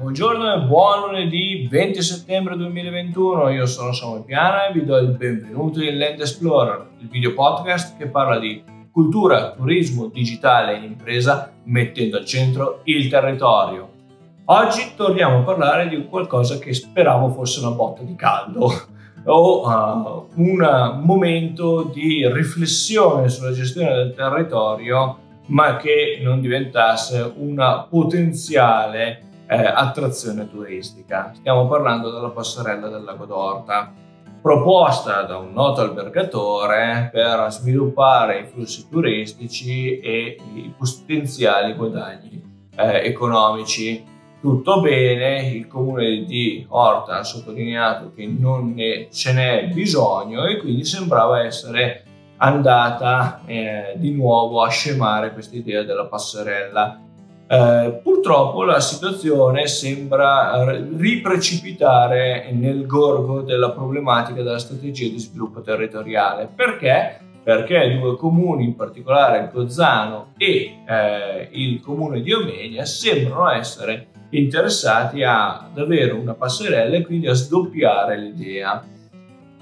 buongiorno e buon lunedì 20 settembre 2021. Io sono Samuel Piana e vi do il benvenuto in Land Explorer, il video podcast che parla di cultura, turismo, digitale e impresa mettendo al centro il territorio. Oggi torniamo a parlare di qualcosa che speravo fosse una botta di caldo o uh, un momento di riflessione sulla gestione del territorio ma che non diventasse una potenziale eh, attrazione turistica. Stiamo parlando della passerella del lago d'Orta, proposta da un noto albergatore per sviluppare i flussi turistici e i potenziali guadagni eh, economici. Tutto bene, il comune di Orta ha sottolineato che non ne, ce n'è bisogno e quindi sembrava essere andata eh, di nuovo a scemare questa idea della passerella. Eh, purtroppo la situazione sembra riprecipitare nel gorgo della problematica della strategia di sviluppo territoriale. Perché? Perché due comuni, in particolare il Gozzano e eh, il comune di Omegna, sembrano essere interessati ad avere una passerella e quindi a sdoppiare l'idea.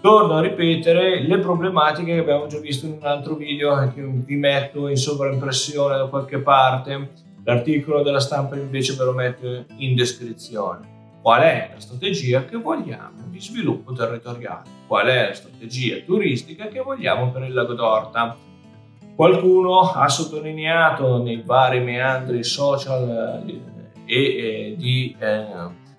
Torno a ripetere le problematiche che abbiamo già visto in un altro video che vi metto in sovraimpressione da qualche parte. L'articolo della stampa invece ve lo metto in descrizione. Qual è la strategia che vogliamo di sviluppo territoriale? Qual è la strategia turistica che vogliamo per il lago d'Orta? Qualcuno ha sottolineato nei vari meandri social eh, e eh, di eh,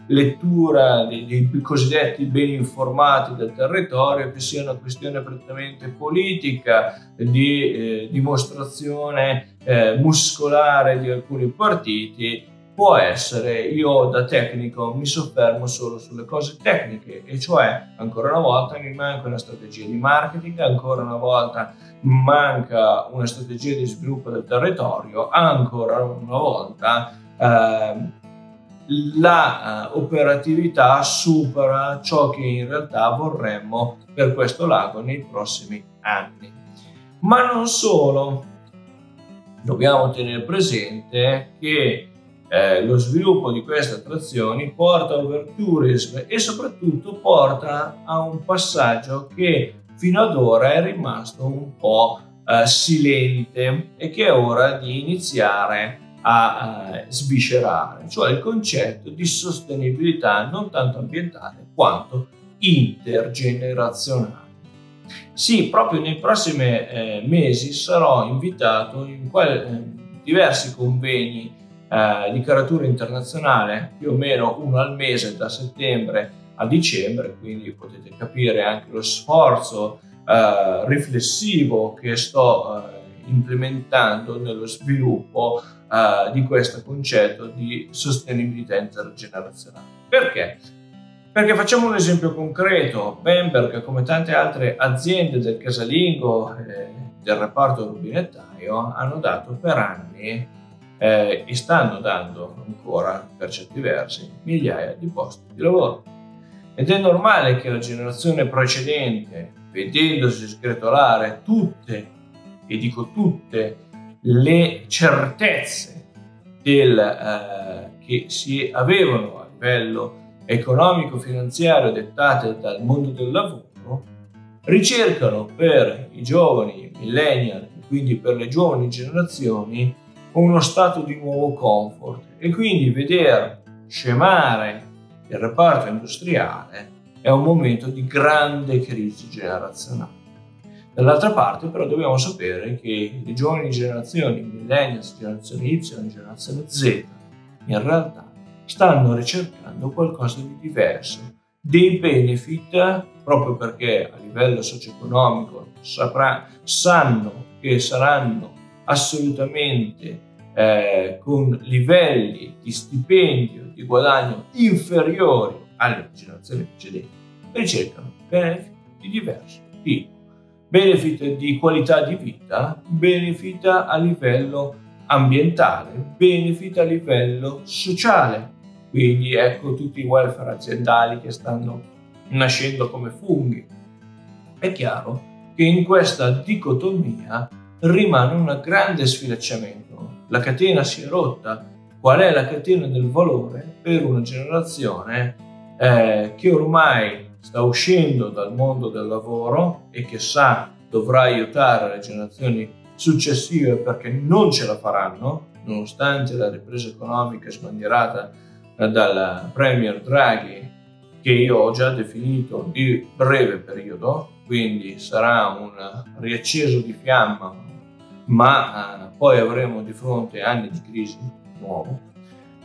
lettura dei, dei, cosiddetti beni informati del territorio, che sia una questione prettamente politica, di eh, dimostrazione eh, muscolare di alcuni partiti, può essere, io da tecnico mi soffermo solo sulle cose tecniche, e cioè ancora una volta mi manca una strategia di marketing, ancora una volta manca una strategia di sviluppo del territorio, ancora una volta eh, la uh, operatività supera ciò che in realtà vorremmo per questo lago nei prossimi anni. Ma non solo, dobbiamo tenere presente che eh, lo sviluppo di queste attrazioni porta overtourism e soprattutto porta a un passaggio che fino ad ora è rimasto un po' eh, silente e che è ora di iniziare a sviscerare, cioè il concetto di sostenibilità non tanto ambientale quanto intergenerazionale. Sì, proprio nei prossimi eh, mesi sarò invitato in quel, eh, diversi convegni eh, di caratura internazionale, più o meno uno al mese da settembre a dicembre, quindi potete capire anche lo sforzo eh, riflessivo che sto eh, implementando nello sviluppo uh, di questo concetto di sostenibilità intergenerazionale. Perché? Perché facciamo un esempio concreto, Bamberg come tante altre aziende del casalingo eh, del reparto rubinettaio hanno dato per anni eh, e stanno dando ancora per certi versi migliaia di posti di lavoro. Ed è normale che la generazione precedente, vedendosi sgretolare tutte, e dico tutte, le certezze del, eh, che si avevano a livello economico-finanziario dettate dal mondo del lavoro, ricercano per i giovani millennial, quindi per le giovani generazioni, uno stato di nuovo comfort e quindi vedere scemare il reparto industriale è un momento di grande crisi generazionale. Dall'altra parte però dobbiamo sapere che le giovani generazioni, millennials, generazione Y, generazione Z, in realtà stanno ricercando qualcosa di diverso, dei benefit proprio perché a livello socio-economico saprà, sanno che saranno assolutamente eh, con livelli di stipendio, di guadagno inferiori alle generazioni precedenti, ricercano benefit di diverso tipo benefit di qualità di vita, benefit a livello ambientale, benefit a livello sociale. Quindi ecco tutti i welfare aziendali che stanno nascendo come funghi. È chiaro che in questa dicotomia rimane un grande sfilacciamento. La catena si è rotta qual è la catena del valore per una generazione eh, che ormai sta uscendo dal mondo del lavoro e che sa dovrà aiutare le generazioni successive perché non ce la faranno, nonostante la ripresa economica sbandierata dal Premier Draghi, che io ho già definito di breve periodo, quindi sarà un riacceso di fiamma, ma eh, poi avremo di fronte anni di crisi nuovo.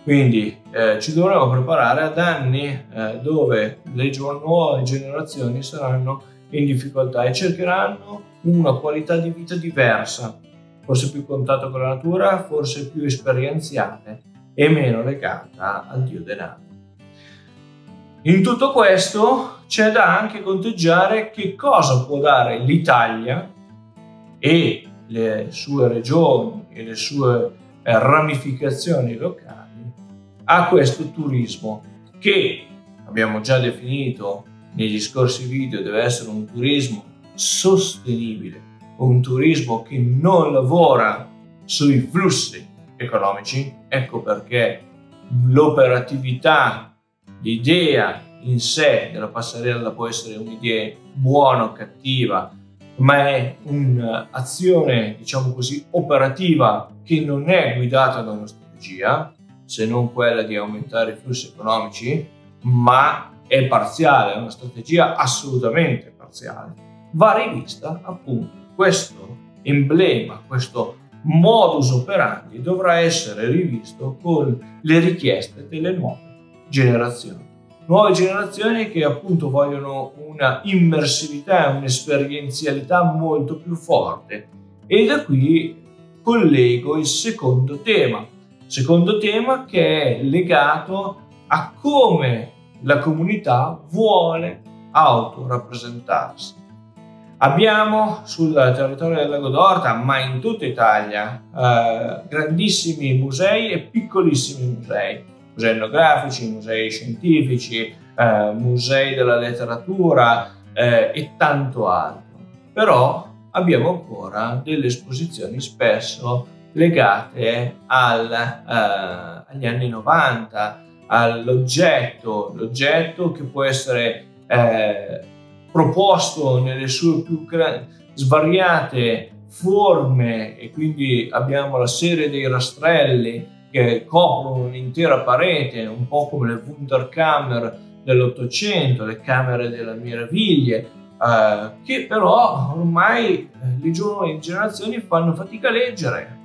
Quindi eh, ci dovremo preparare ad anni eh, dove le nuove generazioni saranno in difficoltà e cercheranno una qualità di vita diversa, forse più contatto con la natura, forse più esperienziale e meno legata al dio denaro. In tutto questo c'è da anche conteggiare che cosa può dare l'Italia e le sue regioni e le sue eh, ramificazioni locali a questo turismo che abbiamo già definito negli scorsi video deve essere un turismo sostenibile, un turismo che non lavora sui flussi economici, ecco perché l'operatività, l'idea in sé della passerella può essere un'idea buona o cattiva, ma è un'azione, diciamo così, operativa che non è guidata da una strategia, se non quella di aumentare i flussi economici, ma è parziale, è una strategia assolutamente parziale. Va rivista appunto questo emblema, questo modus operandi dovrà essere rivisto con le richieste delle nuove generazioni. Nuove generazioni che appunto vogliono una immersività e un'esperienzialità molto più forte. E da qui collego il secondo tema, secondo tema che è legato a come la comunità vuole autorappresentarsi. Abbiamo sul territorio del Lago d'Orta, ma in tutta Italia, eh, grandissimi musei e piccolissimi musei, musei etnografici, musei scientifici, eh, musei della letteratura eh, e tanto altro. Però abbiamo ancora delle esposizioni spesso legate al, eh, agli anni 90, all'oggetto, l'oggetto che può essere eh, proposto nelle sue più svariate forme e quindi abbiamo la serie dei rastrelli che coprono un'intera parete, un po' come le Wunderkammer dell'Ottocento, le camere delle meraviglie, eh, che però ormai eh, le giovani generazioni fanno fatica a leggere.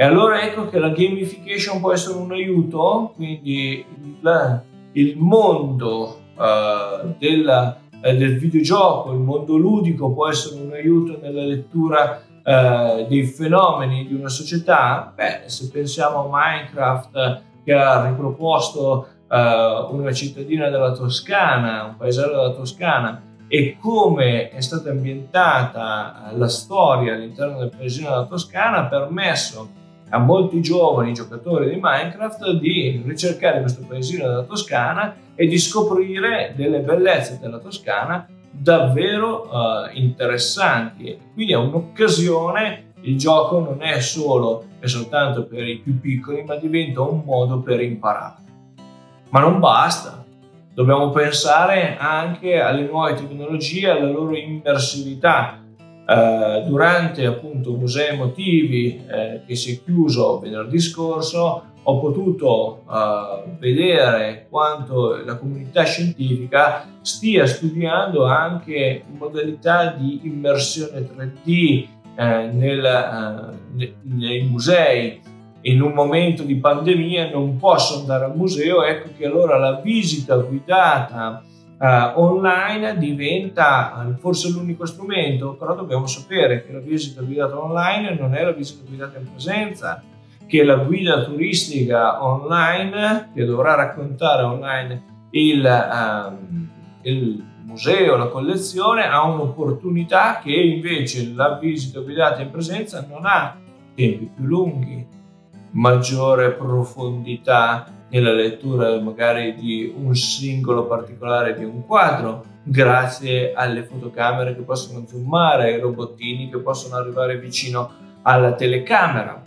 E allora ecco che la gamification può essere un aiuto, quindi il, il mondo uh, della, eh, del videogioco, il mondo ludico può essere un aiuto nella lettura uh, dei fenomeni di una società. Beh, se pensiamo a Minecraft che ha riproposto uh, una cittadina della Toscana, un paesello della Toscana, e come è stata ambientata la storia all'interno del paesino della Toscana ha permesso a molti giovani giocatori di Minecraft di ricercare questo paesino della Toscana e di scoprire delle bellezze della Toscana davvero uh, interessanti. Quindi è un'occasione, il gioco non è solo e soltanto per i più piccoli, ma diventa un modo per imparare. Ma non basta, dobbiamo pensare anche alle nuove tecnologie, alla loro immersività eh, durante appunto Musei Emotivi eh, che si è chiuso venerdì scorso ho potuto uh, vedere quanto la comunità scientifica stia studiando anche modalità di immersione 3D eh, nel, uh, nei musei. In un momento di pandemia non posso andare al museo, ecco che allora la visita guidata online diventa eh, forse l'unico strumento, però dobbiamo sapere che la visita guidata online non è la visita guidata in presenza, che la guida turistica online, che dovrà raccontare online il, um, il museo, la collezione, ha un'opportunità che invece la visita guidata in presenza non ha tempi più lunghi, maggiore profondità nella lettura magari di un singolo particolare di un quadro, grazie alle fotocamere che possono zoomare, ai robottini che possono arrivare vicino alla telecamera.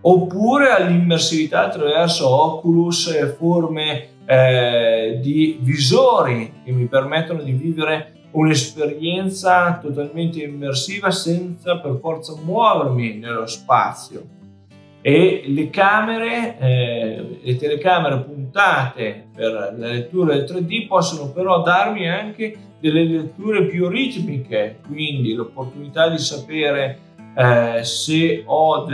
oppure all'immersività attraverso Oculus e forme eh, di visori che mi permettono di vivere un'esperienza totalmente immersiva senza per forza muovermi nello spazio. E le camere, eh, le telecamere puntate per la lettura del 3D possono però darmi anche delle letture più ritmiche, quindi l'opportunità di sapere eh, se ho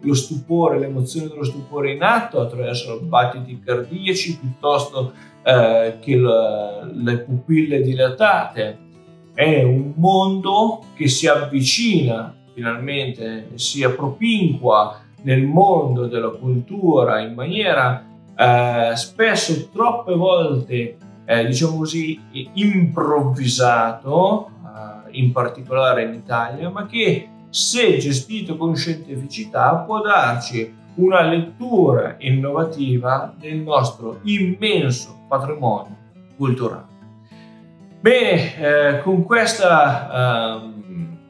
lo stupore, l'emozione dello stupore in atto attraverso battiti cardiaci piuttosto eh, che la, le pupille dilatate. È un mondo che si avvicina finalmente, si appropinqua nel mondo della cultura in maniera eh, spesso troppe volte, eh, diciamo così, improvvisato, eh, in particolare in Italia, ma che se gestito con scientificità, può darci una lettura innovativa del nostro immenso patrimonio culturale. Bene, eh, con questa eh,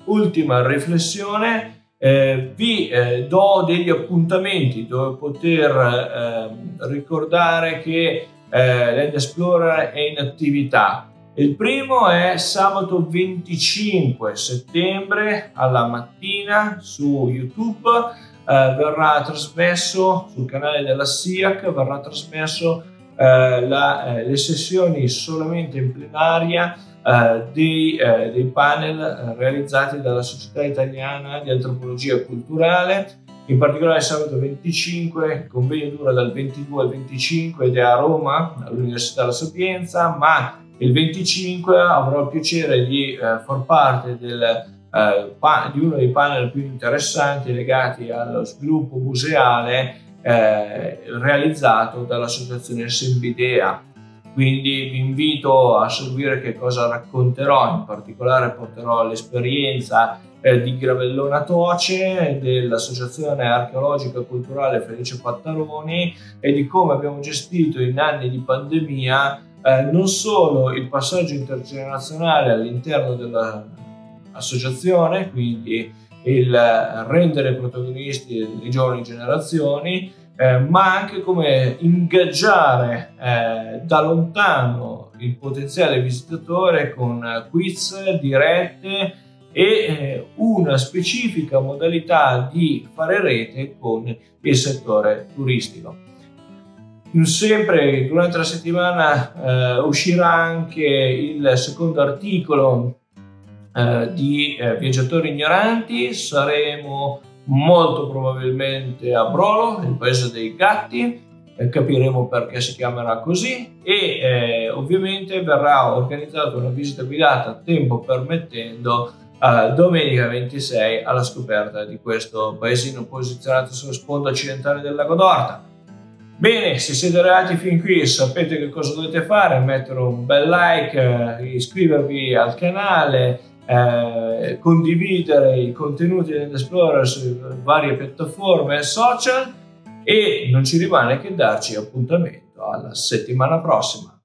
ultima riflessione eh, vi eh, do degli appuntamenti dove poter ehm, ricordare che eh, Land Explorer è in attività. Il primo è sabato 25 settembre alla mattina su YouTube, eh, verrà trasmesso sul canale della SIAC, verrà trasmesso eh, la, eh, le sessioni solamente in plenaria eh, dei, eh, dei, panel eh, realizzati dalla Società Italiana di Antropologia Culturale. In particolare sabato 25 il convegno dura dal 22 al 25 ed è a Roma, all'Università La Sapienza, ma il 25 avrò il piacere di eh, far parte del, eh, pa- di uno dei panel più interessanti legati allo sviluppo museale eh, realizzato dall'associazione Sembidea. Quindi vi invito a seguire che cosa racconterò, in particolare porterò l'esperienza eh, di Gravellona Toce, dell'Associazione Archeologica Culturale Felice Pattaroni e di come abbiamo gestito in anni di pandemia eh, non solo il passaggio intergenerazionale all'interno dell'associazione, quindi il rendere protagonisti le giovani generazioni, eh, ma anche come ingaggiare eh, da lontano il potenziale visitatore con quiz dirette e eh, una specifica modalità di fare rete con il settore turistico sempre durante la settimana eh, uscirà anche il secondo articolo di Viaggiatori Ignoranti. Saremo molto probabilmente a Brolo, il paese dei gatti. Eh, capiremo perché si chiamerà così e eh, ovviamente verrà organizzata una visita guidata tempo permettendo Uh, domenica 26 alla scoperta di questo paesino posizionato sulla sponda occidentale del lago d'Orta. Bene, se siete arrivati fin qui sapete che cosa dovete fare, mettere un bel like, eh, iscrivervi al canale, eh, condividere i contenuti dell'Explorer su varie piattaforme e social e non ci rimane che darci appuntamento alla settimana prossima.